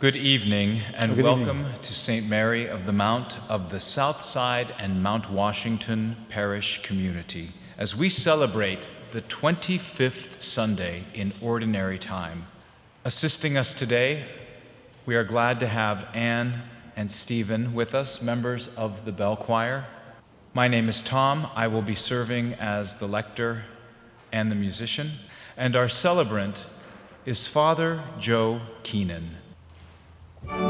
Good evening and Good welcome evening. to St. Mary of the Mount of the South Side and Mount Washington Parish Community as we celebrate the 25th Sunday in Ordinary Time. Assisting us today, we are glad to have Anne and Stephen with us, members of the Bell Choir. My name is Tom. I will be serving as the lector and the musician, and our celebrant is Father Joe Keenan. Praise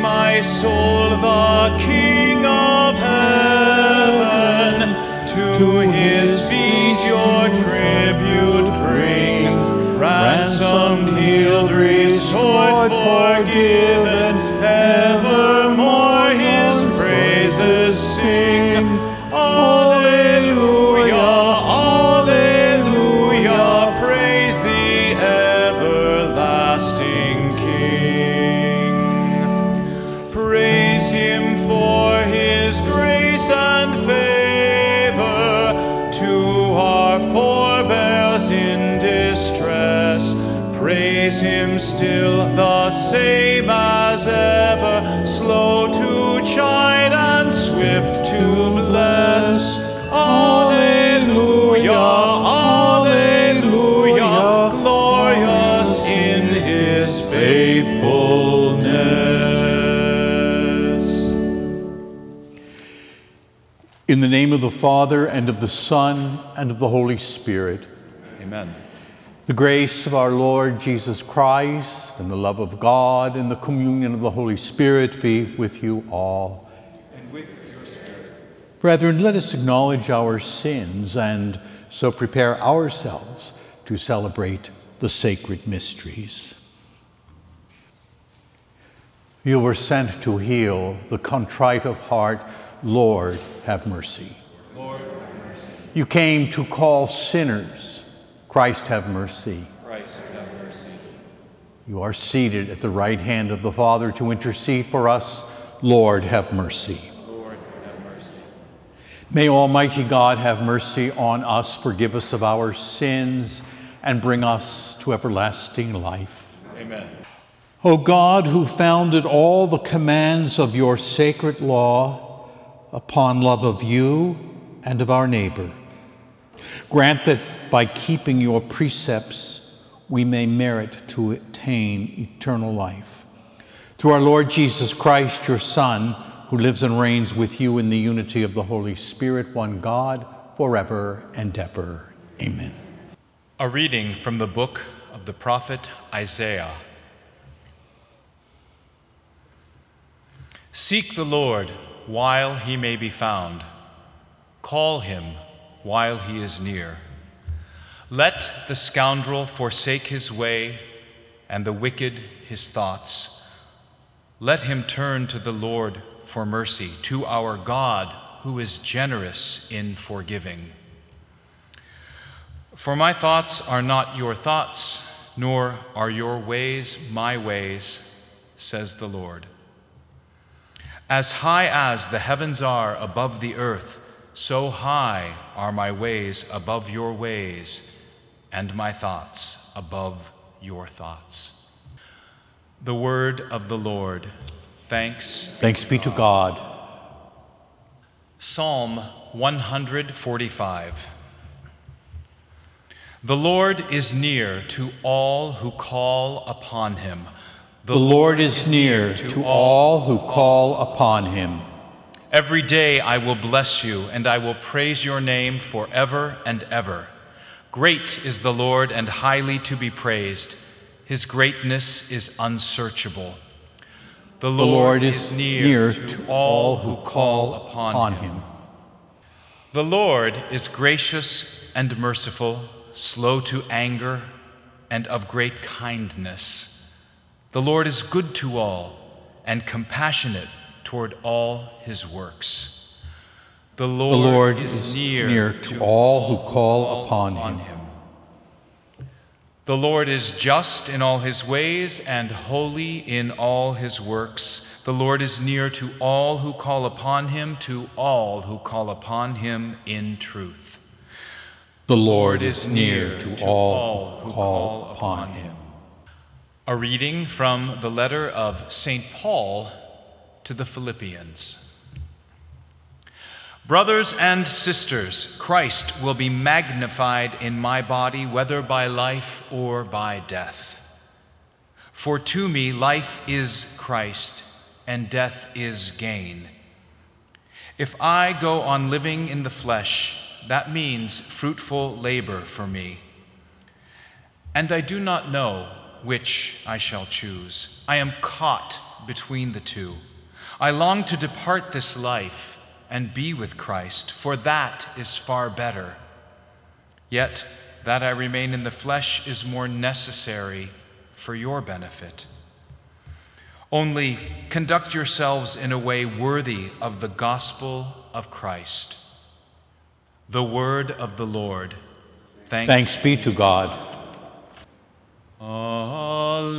my soul, the King of heaven. To his feet your tribute bring. Ransomed, healed, restored, forgiven. Of the Father, and of the Son, and of the Holy Spirit, Amen. the grace of our Lord Jesus Christ, and the love of God, and the communion of the Holy Spirit be with you all. And with your spirit. Brethren, let us acknowledge our sins and so prepare ourselves to celebrate the sacred mysteries. You were sent to heal the contrite of heart. Lord, have mercy. Lord, have mercy. You came to call sinners. Christ, have mercy. Christ, have mercy. You are seated at the right hand of the Father to intercede for us. Lord, have mercy. Lord, have mercy. May Almighty God have mercy on us, forgive us of our sins, and bring us to everlasting life. Amen. O God, who founded all the commands of your sacred law upon love of you and of our neighbor, grant that by keeping your precepts we may merit to attain eternal life. Through our Lord Jesus Christ, your Son, who lives and reigns with you in the unity of the Holy Spirit, one God, forever and ever. Amen. A reading from the book of the prophet Isaiah. Seek the Lord while he may be found, call him while he is near. Let the scoundrel forsake his way and the wicked his thoughts. Let him turn to the Lord for mercy, to our God who is generous in forgiving. For my thoughts are not your thoughts, nor are your ways my ways, says the Lord. As high as the heavens are above the earth, so high are my ways above your ways, and my thoughts above your thoughts. The word of the Lord. Thanks. Thanks be to God. Psalm 145. The Lord is near to all who call upon him. The Lord is near to all who call upon him. Every day I will bless you, and I will praise your name forever and ever. Great is the Lord and highly to be praised. His greatness is unsearchable. The The Lord, Lord is near to all who call upon him. The Lord is gracious and merciful, slow to anger, and of great kindness. The Lord is good to all and compassionate toward all his works. The The Lord, Lord is, is near, near to all who call upon him. The Lord is just in all his ways and holy in all his works. The Lord is near to all who call upon him, to all who call upon him in truth. The Lord is near to all who call upon him. A reading from the letter of St. Paul to the Philippians. Brothers and sisters, Christ will be magnified in my body, whether by life or by death. For to me, life is Christ, and death is gain. If I go on living in the flesh, that means fruitful labor for me. And I do not know which I shall choose. I am caught between the two. I long to depart this life and be with Christ, for that is far better. Yet, that I remain in the flesh is more necessary for your benefit. Only conduct yourselves in a way worthy of the gospel of Christ. The word of the Lord. Thanks, Thanks be to God. Alleluia.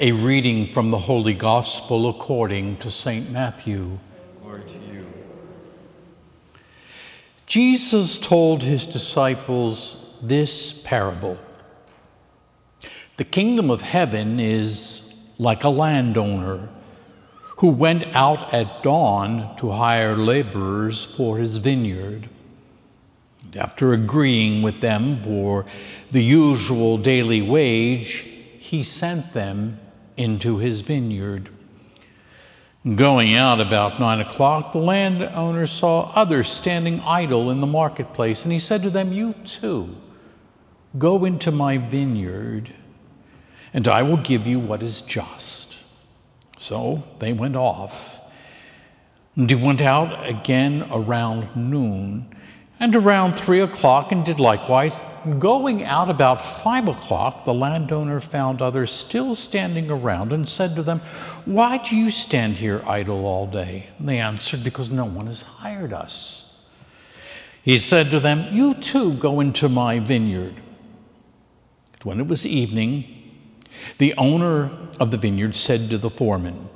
With your spirit. A reading from the Holy Gospel according to St. Matthew. Glory to you. Jesus told his disciples this parable The kingdom of heaven is like a landowner who went out at dawn to hire laborers for his vineyard. After agreeing with them for the usual daily wage, he sent them into his vineyard. Going out about nine o'clock, the landowner saw others standing idle in the marketplace, and he said to them, You too, go into my vineyard, and I will give you what is just. So they went off, and he went out again around noon and around three o'clock, and did likewise. Going out about five o'clock, the landowner found others still standing around and said to them, Why do you stand here idle all day? And they answered, Because no one has hired us. He said to them, You too go into my vineyard. When it was evening, the owner of the vineyard said to the foreman,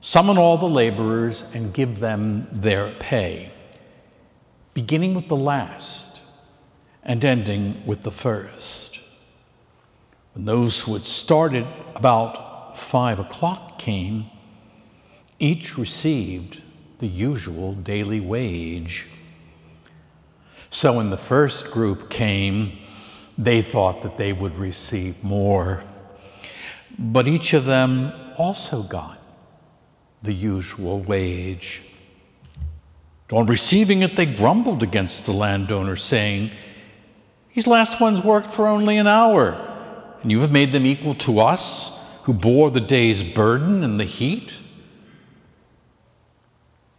Summon all the laborers and give them their pay beginning with the last and ending with the first. When those who had started about five o'clock came, each received the usual daily wage. So when the first group came, they thought that they would receive more. But each of them also got the usual wage. On receiving it, they grumbled against the landowner, saying, These last ones worked for only an hour, and you have made them equal to us, who bore the day's burden and the heat.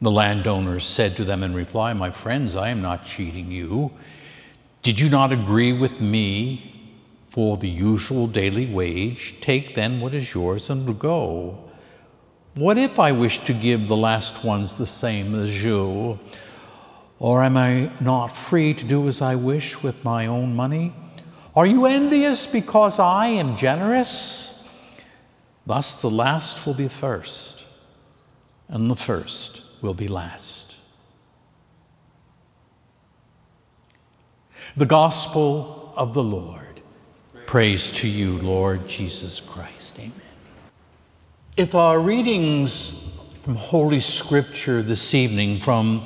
The landowner said to them in reply, My friends, I am not cheating you. Did you not agree with me for the usual daily wage? Take then what is yours and go. What if I wish to give the last ones the same as you? Or am I not free to do as I wish with my own money? Are you envious because I am generous? Thus the last will be first, and the first will be last. The Gospel of the Lord. Praise to you, Lord Jesus Christ. Amen. If our readings from Holy Scripture this evening from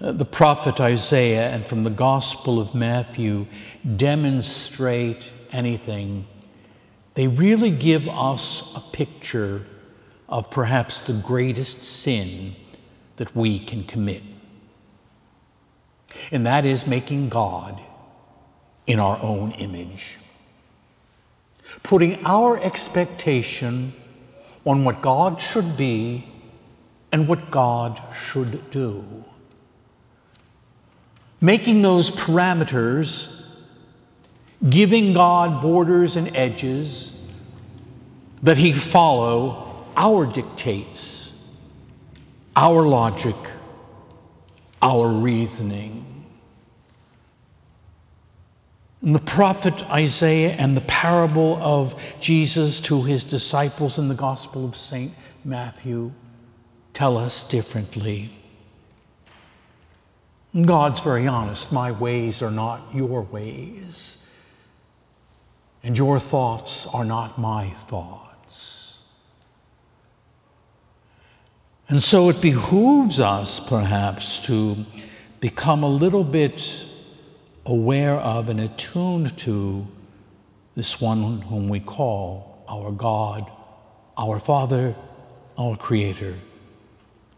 uh, the prophet Isaiah and from the Gospel of Matthew demonstrate anything, they really give us a picture of perhaps the greatest sin that we can commit. And that is making God in our own image. Putting our expectation on what God should be and what God should do. Making those parameters, giving God borders and edges that He follow our dictates, our logic, our reasoning. And the prophet Isaiah and the parable of Jesus to his disciples in the Gospel of St. Matthew tell us differently. God's very honest. My ways are not your ways, and your thoughts are not my thoughts. And so it behooves us, perhaps, to become a little bit aware of and attuned to this one whom we call our God, our Father, our Creator,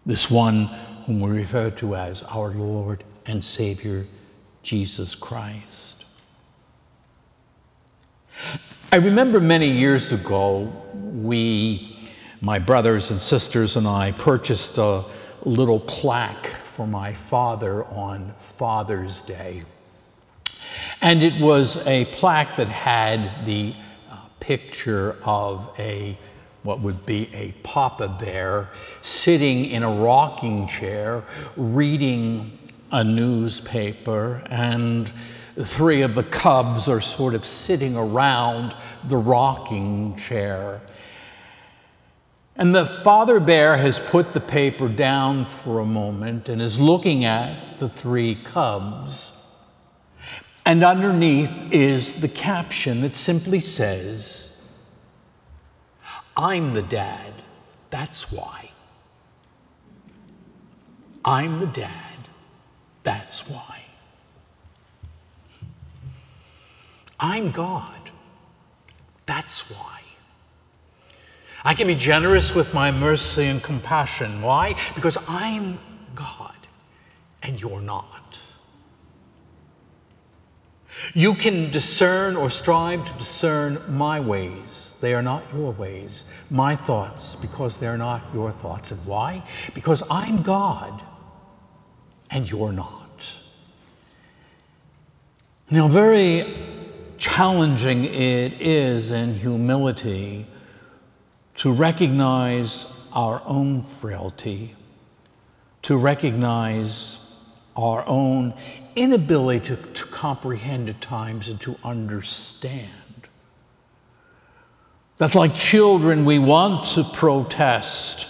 this one whom we refer to as our Lord and Savior, Jesus Christ. I remember many years ago, we, my brothers and sisters, and I purchased a little plaque for my father on Father's Day. And it was a plaque that had the uh, picture of a what would be a papa bear sitting in a rocking chair reading a newspaper and three of the cubs are sort of sitting around the rocking chair. And the father bear has put the paper down for a moment and is looking at the three cubs and underneath is the caption that simply says, I'm the dad, that's why. I'm the dad, that's why. I'm God, that's why. I can be generous with my mercy and compassion. Why? Because I'm God and you're not. You can discern or strive to discern my ways. They are not your ways. My thoughts, because they're not your thoughts. And why? Because I'm God and you're not. Now, very challenging it is in humility to recognize our own frailty, to recognize our own inability to, to comprehend at times and to understand. That, like children, we want to protest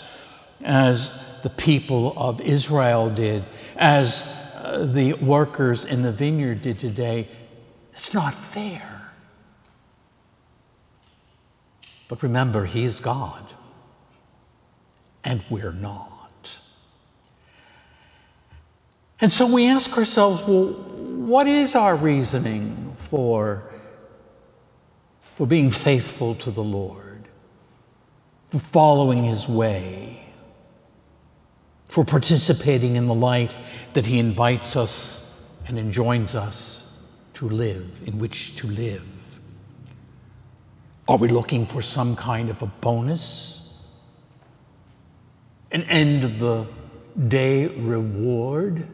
as the people of Israel did, as uh, the workers in the vineyard did today. It's not fair. But remember, He's God, and we're not. And so we ask ourselves, well, what is our reasoning for, for being faithful to the Lord, for following His way, for participating in the life that He invites us and enjoins us to live, in which to live? Are we looking for some kind of a bonus? An end of the day reward?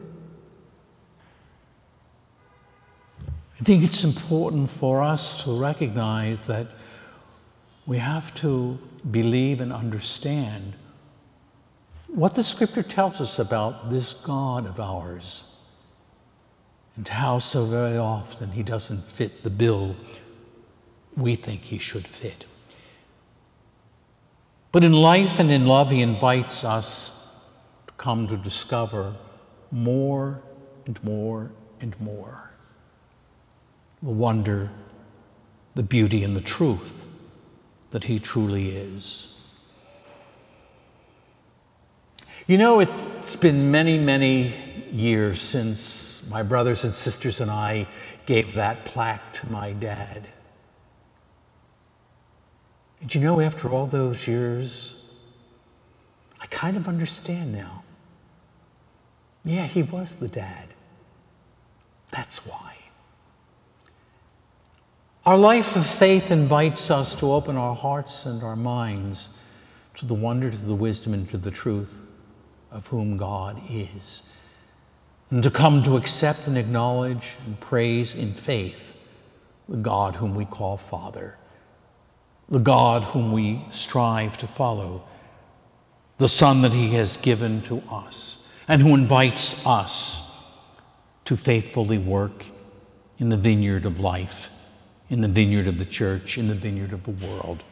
I think it's important for us to recognize that we have to believe and understand what the scripture tells us about this God of ours and how so very often he doesn't fit the bill we think he should fit. But in life and in love, he invites us to come to discover more and more and more the wonder, the beauty, and the truth that He truly is. You know, it's been many, many years since my brothers and sisters and I gave that plaque to my dad. And you know, after all those years, I kind of understand now. Yeah, he was the dad. That's why. Our life of faith invites us to open our hearts and our minds to the wonder, to the wisdom, and to the truth of whom God is, and to come to accept and acknowledge and praise in faith the God whom we call Father, the God whom we strive to follow, the Son that He has given to us, and who invites us to faithfully work in the vineyard of life, in the vineyard of the church, in the vineyard of the world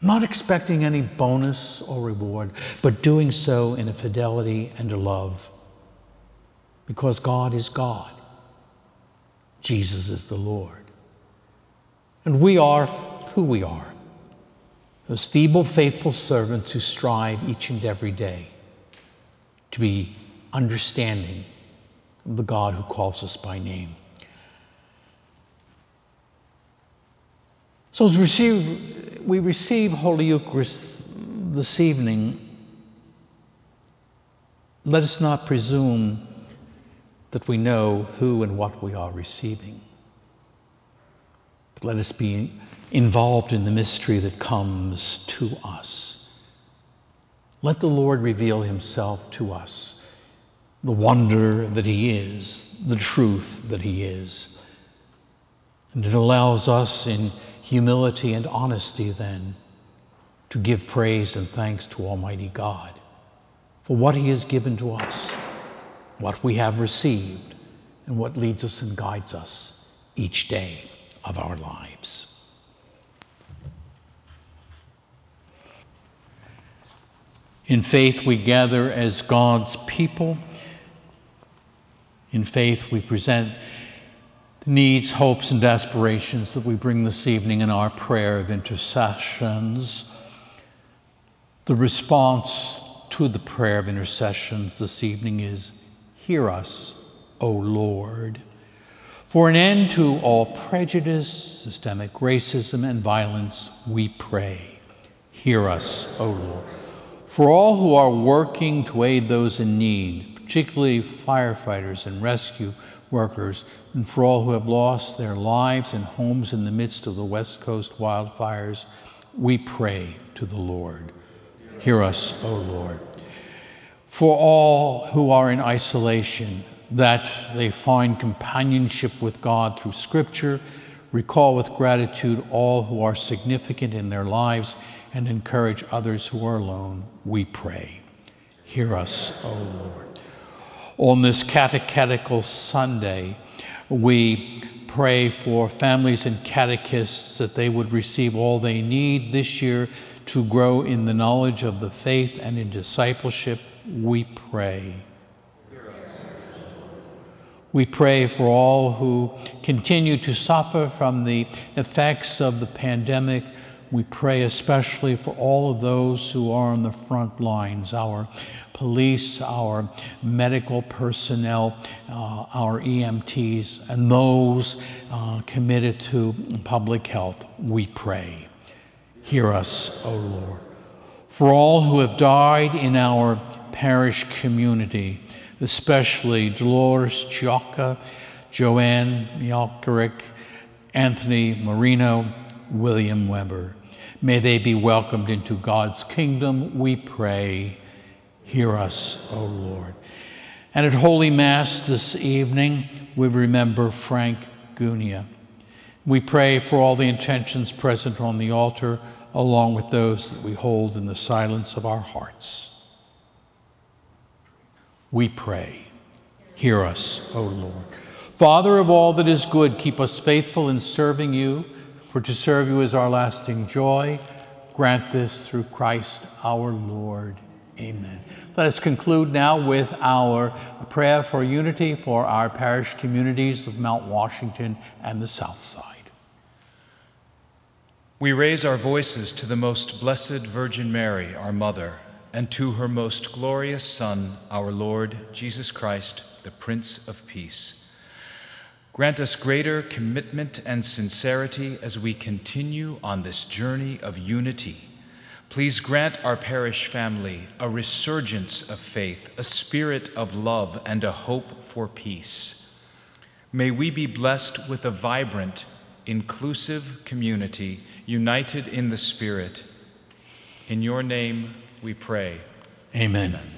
not expecting any bonus or reward, but doing so in a fidelity and a love. Because God is God, Jesus is the Lord. And we are who we are those feeble, faithful servants who strive each and every day to be understanding of the God who calls us by name. So, as we receive, we receive Holy Eucharist this evening, let us not presume that we know who and what we are receiving. But let us be involved in the mystery that comes to us. Let the Lord reveal Himself to us, the wonder that He is, the truth that He is. And it allows us in humility and honesty, then, to give praise and thanks to Almighty God for what He has given to us, what we have received, and what leads us and guides us each day of our lives. In faith, we gather as God's people. In faith, we present needs, hopes, and aspirations that we bring this evening in our prayer of intercessions. The response to the prayer of intercessions this evening is Hear us, O Lord. For an end to all prejudice, systemic racism, and violence, we pray. Hear us, O Lord. For all who are working to aid those in need, particularly firefighters and rescue workers, and for all who have lost their lives and homes in the midst of the West Coast wildfires, we pray to the Lord. Hear us, O Lord. For all who are in isolation, that they find companionship with God through Scripture, recall with gratitude all who are significant in their lives, and encourage others who are alone, we pray. Hear us, O Lord. On this catechetical Sunday, we pray for families and catechists that they would receive all they need this year to grow in the knowledge of the faith and in discipleship. We pray. We pray for all who continue to suffer from the effects of the pandemic. We pray especially for all of those who are on the front lines, our police, our medical personnel, uh, our EMTs, and those uh, committed to public health, we pray. Hear us, O Lord. For all who have died in our parish community, especially Dolores Giacca, Joanne Mialkaric, Anthony Marino, William Weber. May they be welcomed into God's kingdom, we pray. Hear us, O Lord. And at Holy Mass this evening, we remember Frank Gunia. We pray for all the intentions present on the altar, along with those that we hold in the silence of our hearts. We pray. Hear us, O Lord. Father of all that is good, keep us faithful in serving you, for to serve you is our lasting joy. Grant this through Christ our Lord. Amen. Let us conclude now with our prayer for unity for our parish communities of Mount Washington and the South Side. We raise our voices to the most blessed Virgin Mary, our Mother, and to her most glorious Son, our Lord Jesus Christ, the Prince of Peace. Grant us greater commitment and sincerity as we continue on this journey of unity. Please grant our parish family a resurgence of faith, a spirit of love, and a hope for peace. May we be blessed with a vibrant, inclusive community united in the Spirit. In your name we pray. Amen. Amen.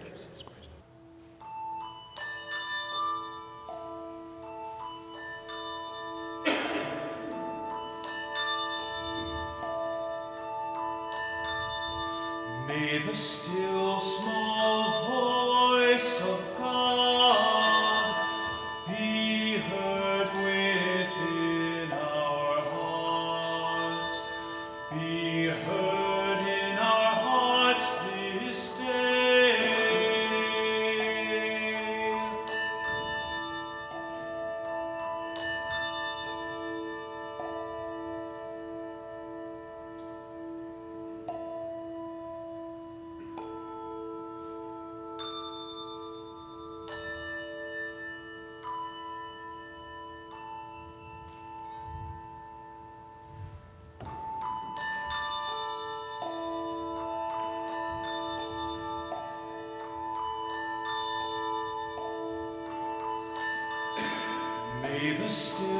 May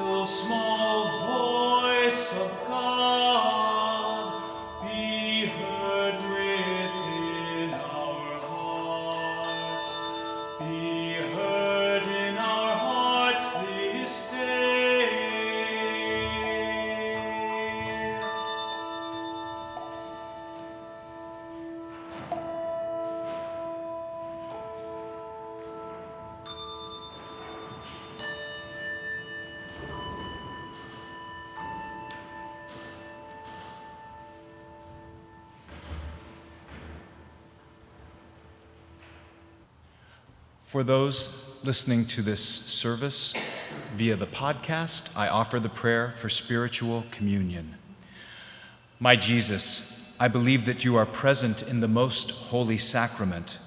For those listening to this service via the podcast, I offer the prayer for spiritual communion. My Jesus, I believe that you are present in the most holy sacrament.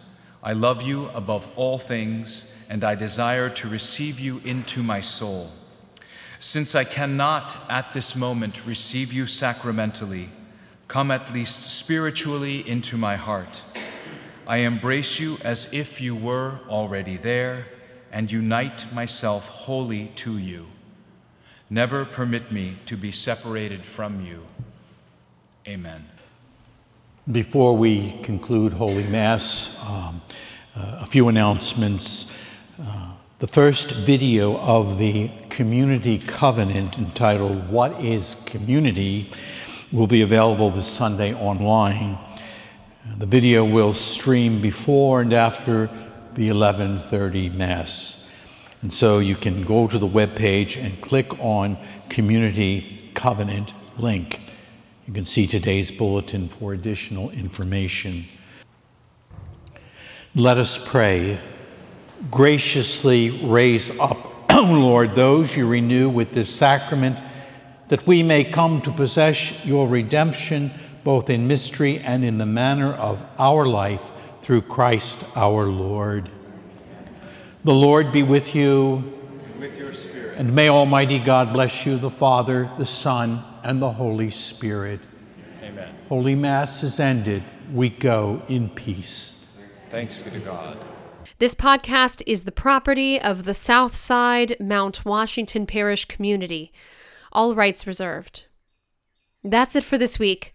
I love you above all things, and I desire to receive you into my soul. Since I cannot at this moment receive you sacramentally, come at least spiritually into my heart. I embrace you as if you were already there and unite myself wholly to you. Never permit me to be separated from you. Amen. Before we conclude Holy Mass, um, uh, a few announcements. Uh, the first video of the Community Covenant entitled What is Community will be available this Sunday online. The video will stream before and after the 11:30 mass. And so you can go to the web page and click on Community Covenant link. You can see today's bulletin for additional information. Let us pray. Graciously raise up, Lord, those you renew with this sacrament, that we may come to possess your redemption both in mystery and in the manner of our life through Christ our Lord. The Lord be with you. And with your spirit. And may Almighty God bless you, the Father, the Son, and the Holy Spirit. Amen. Holy Mass is ended. We go in peace. Thanks be to God. This podcast is the property of the Southside Mount Washington Parish community. All rights reserved. That's it for this week.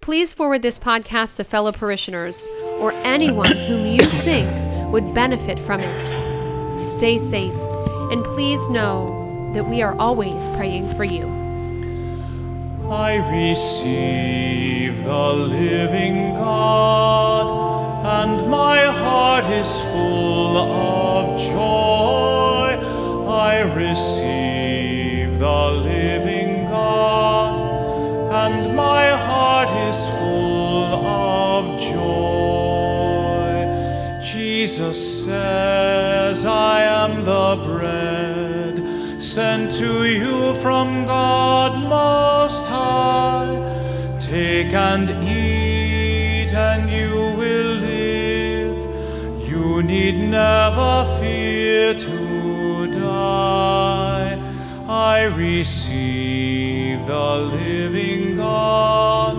Please forward this podcast to fellow parishioners or anyone whom you think would benefit from it. Stay safe, and please know that we are always praying for you. I receive the living God, and my heart is full of joy. I receive the living Jesus says, I am the bread sent to you from God Most High. Take and eat, and you will live. You need never fear to die. I receive the living God,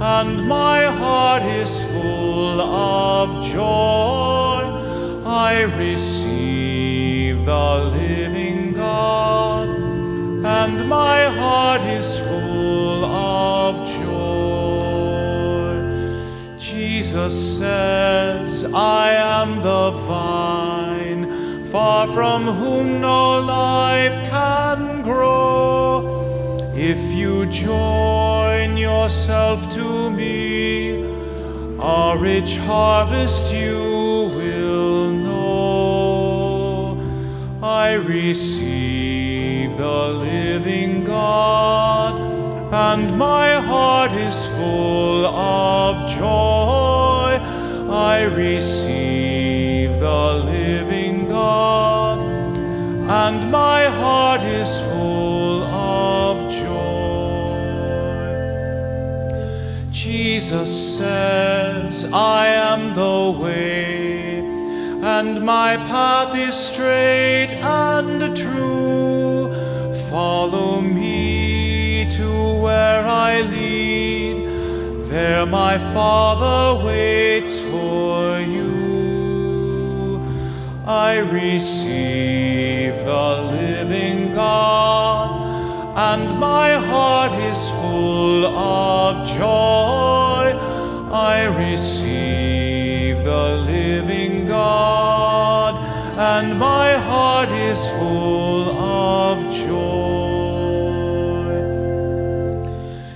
and my heart is full of joy. I receive the living God, and my heart is full of joy. Jesus says, I am the vine, far from whom no life can grow. If you join yourself to me, a rich harvest you I receive the living God, and my heart is full of joy. I receive the living God, and my heart is full of joy. Jesus says, I am the way, and my path is straight and true. Follow me to where I lead, there my Father waits for you. I receive the living God, and my heart is full of joy. I receive the living God, and my is full of joy.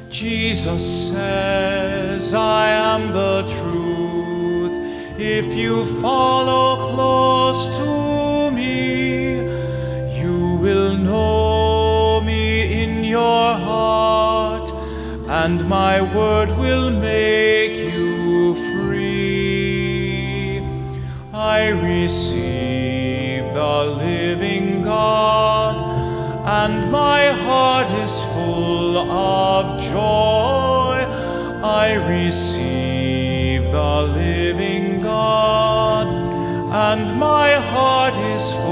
Jesus says, I am the truth. If you follow close to me, you will know me in your heart, and my word will make you free. I receive God, and my heart is full of joy. I receive the living God, and my heart is full.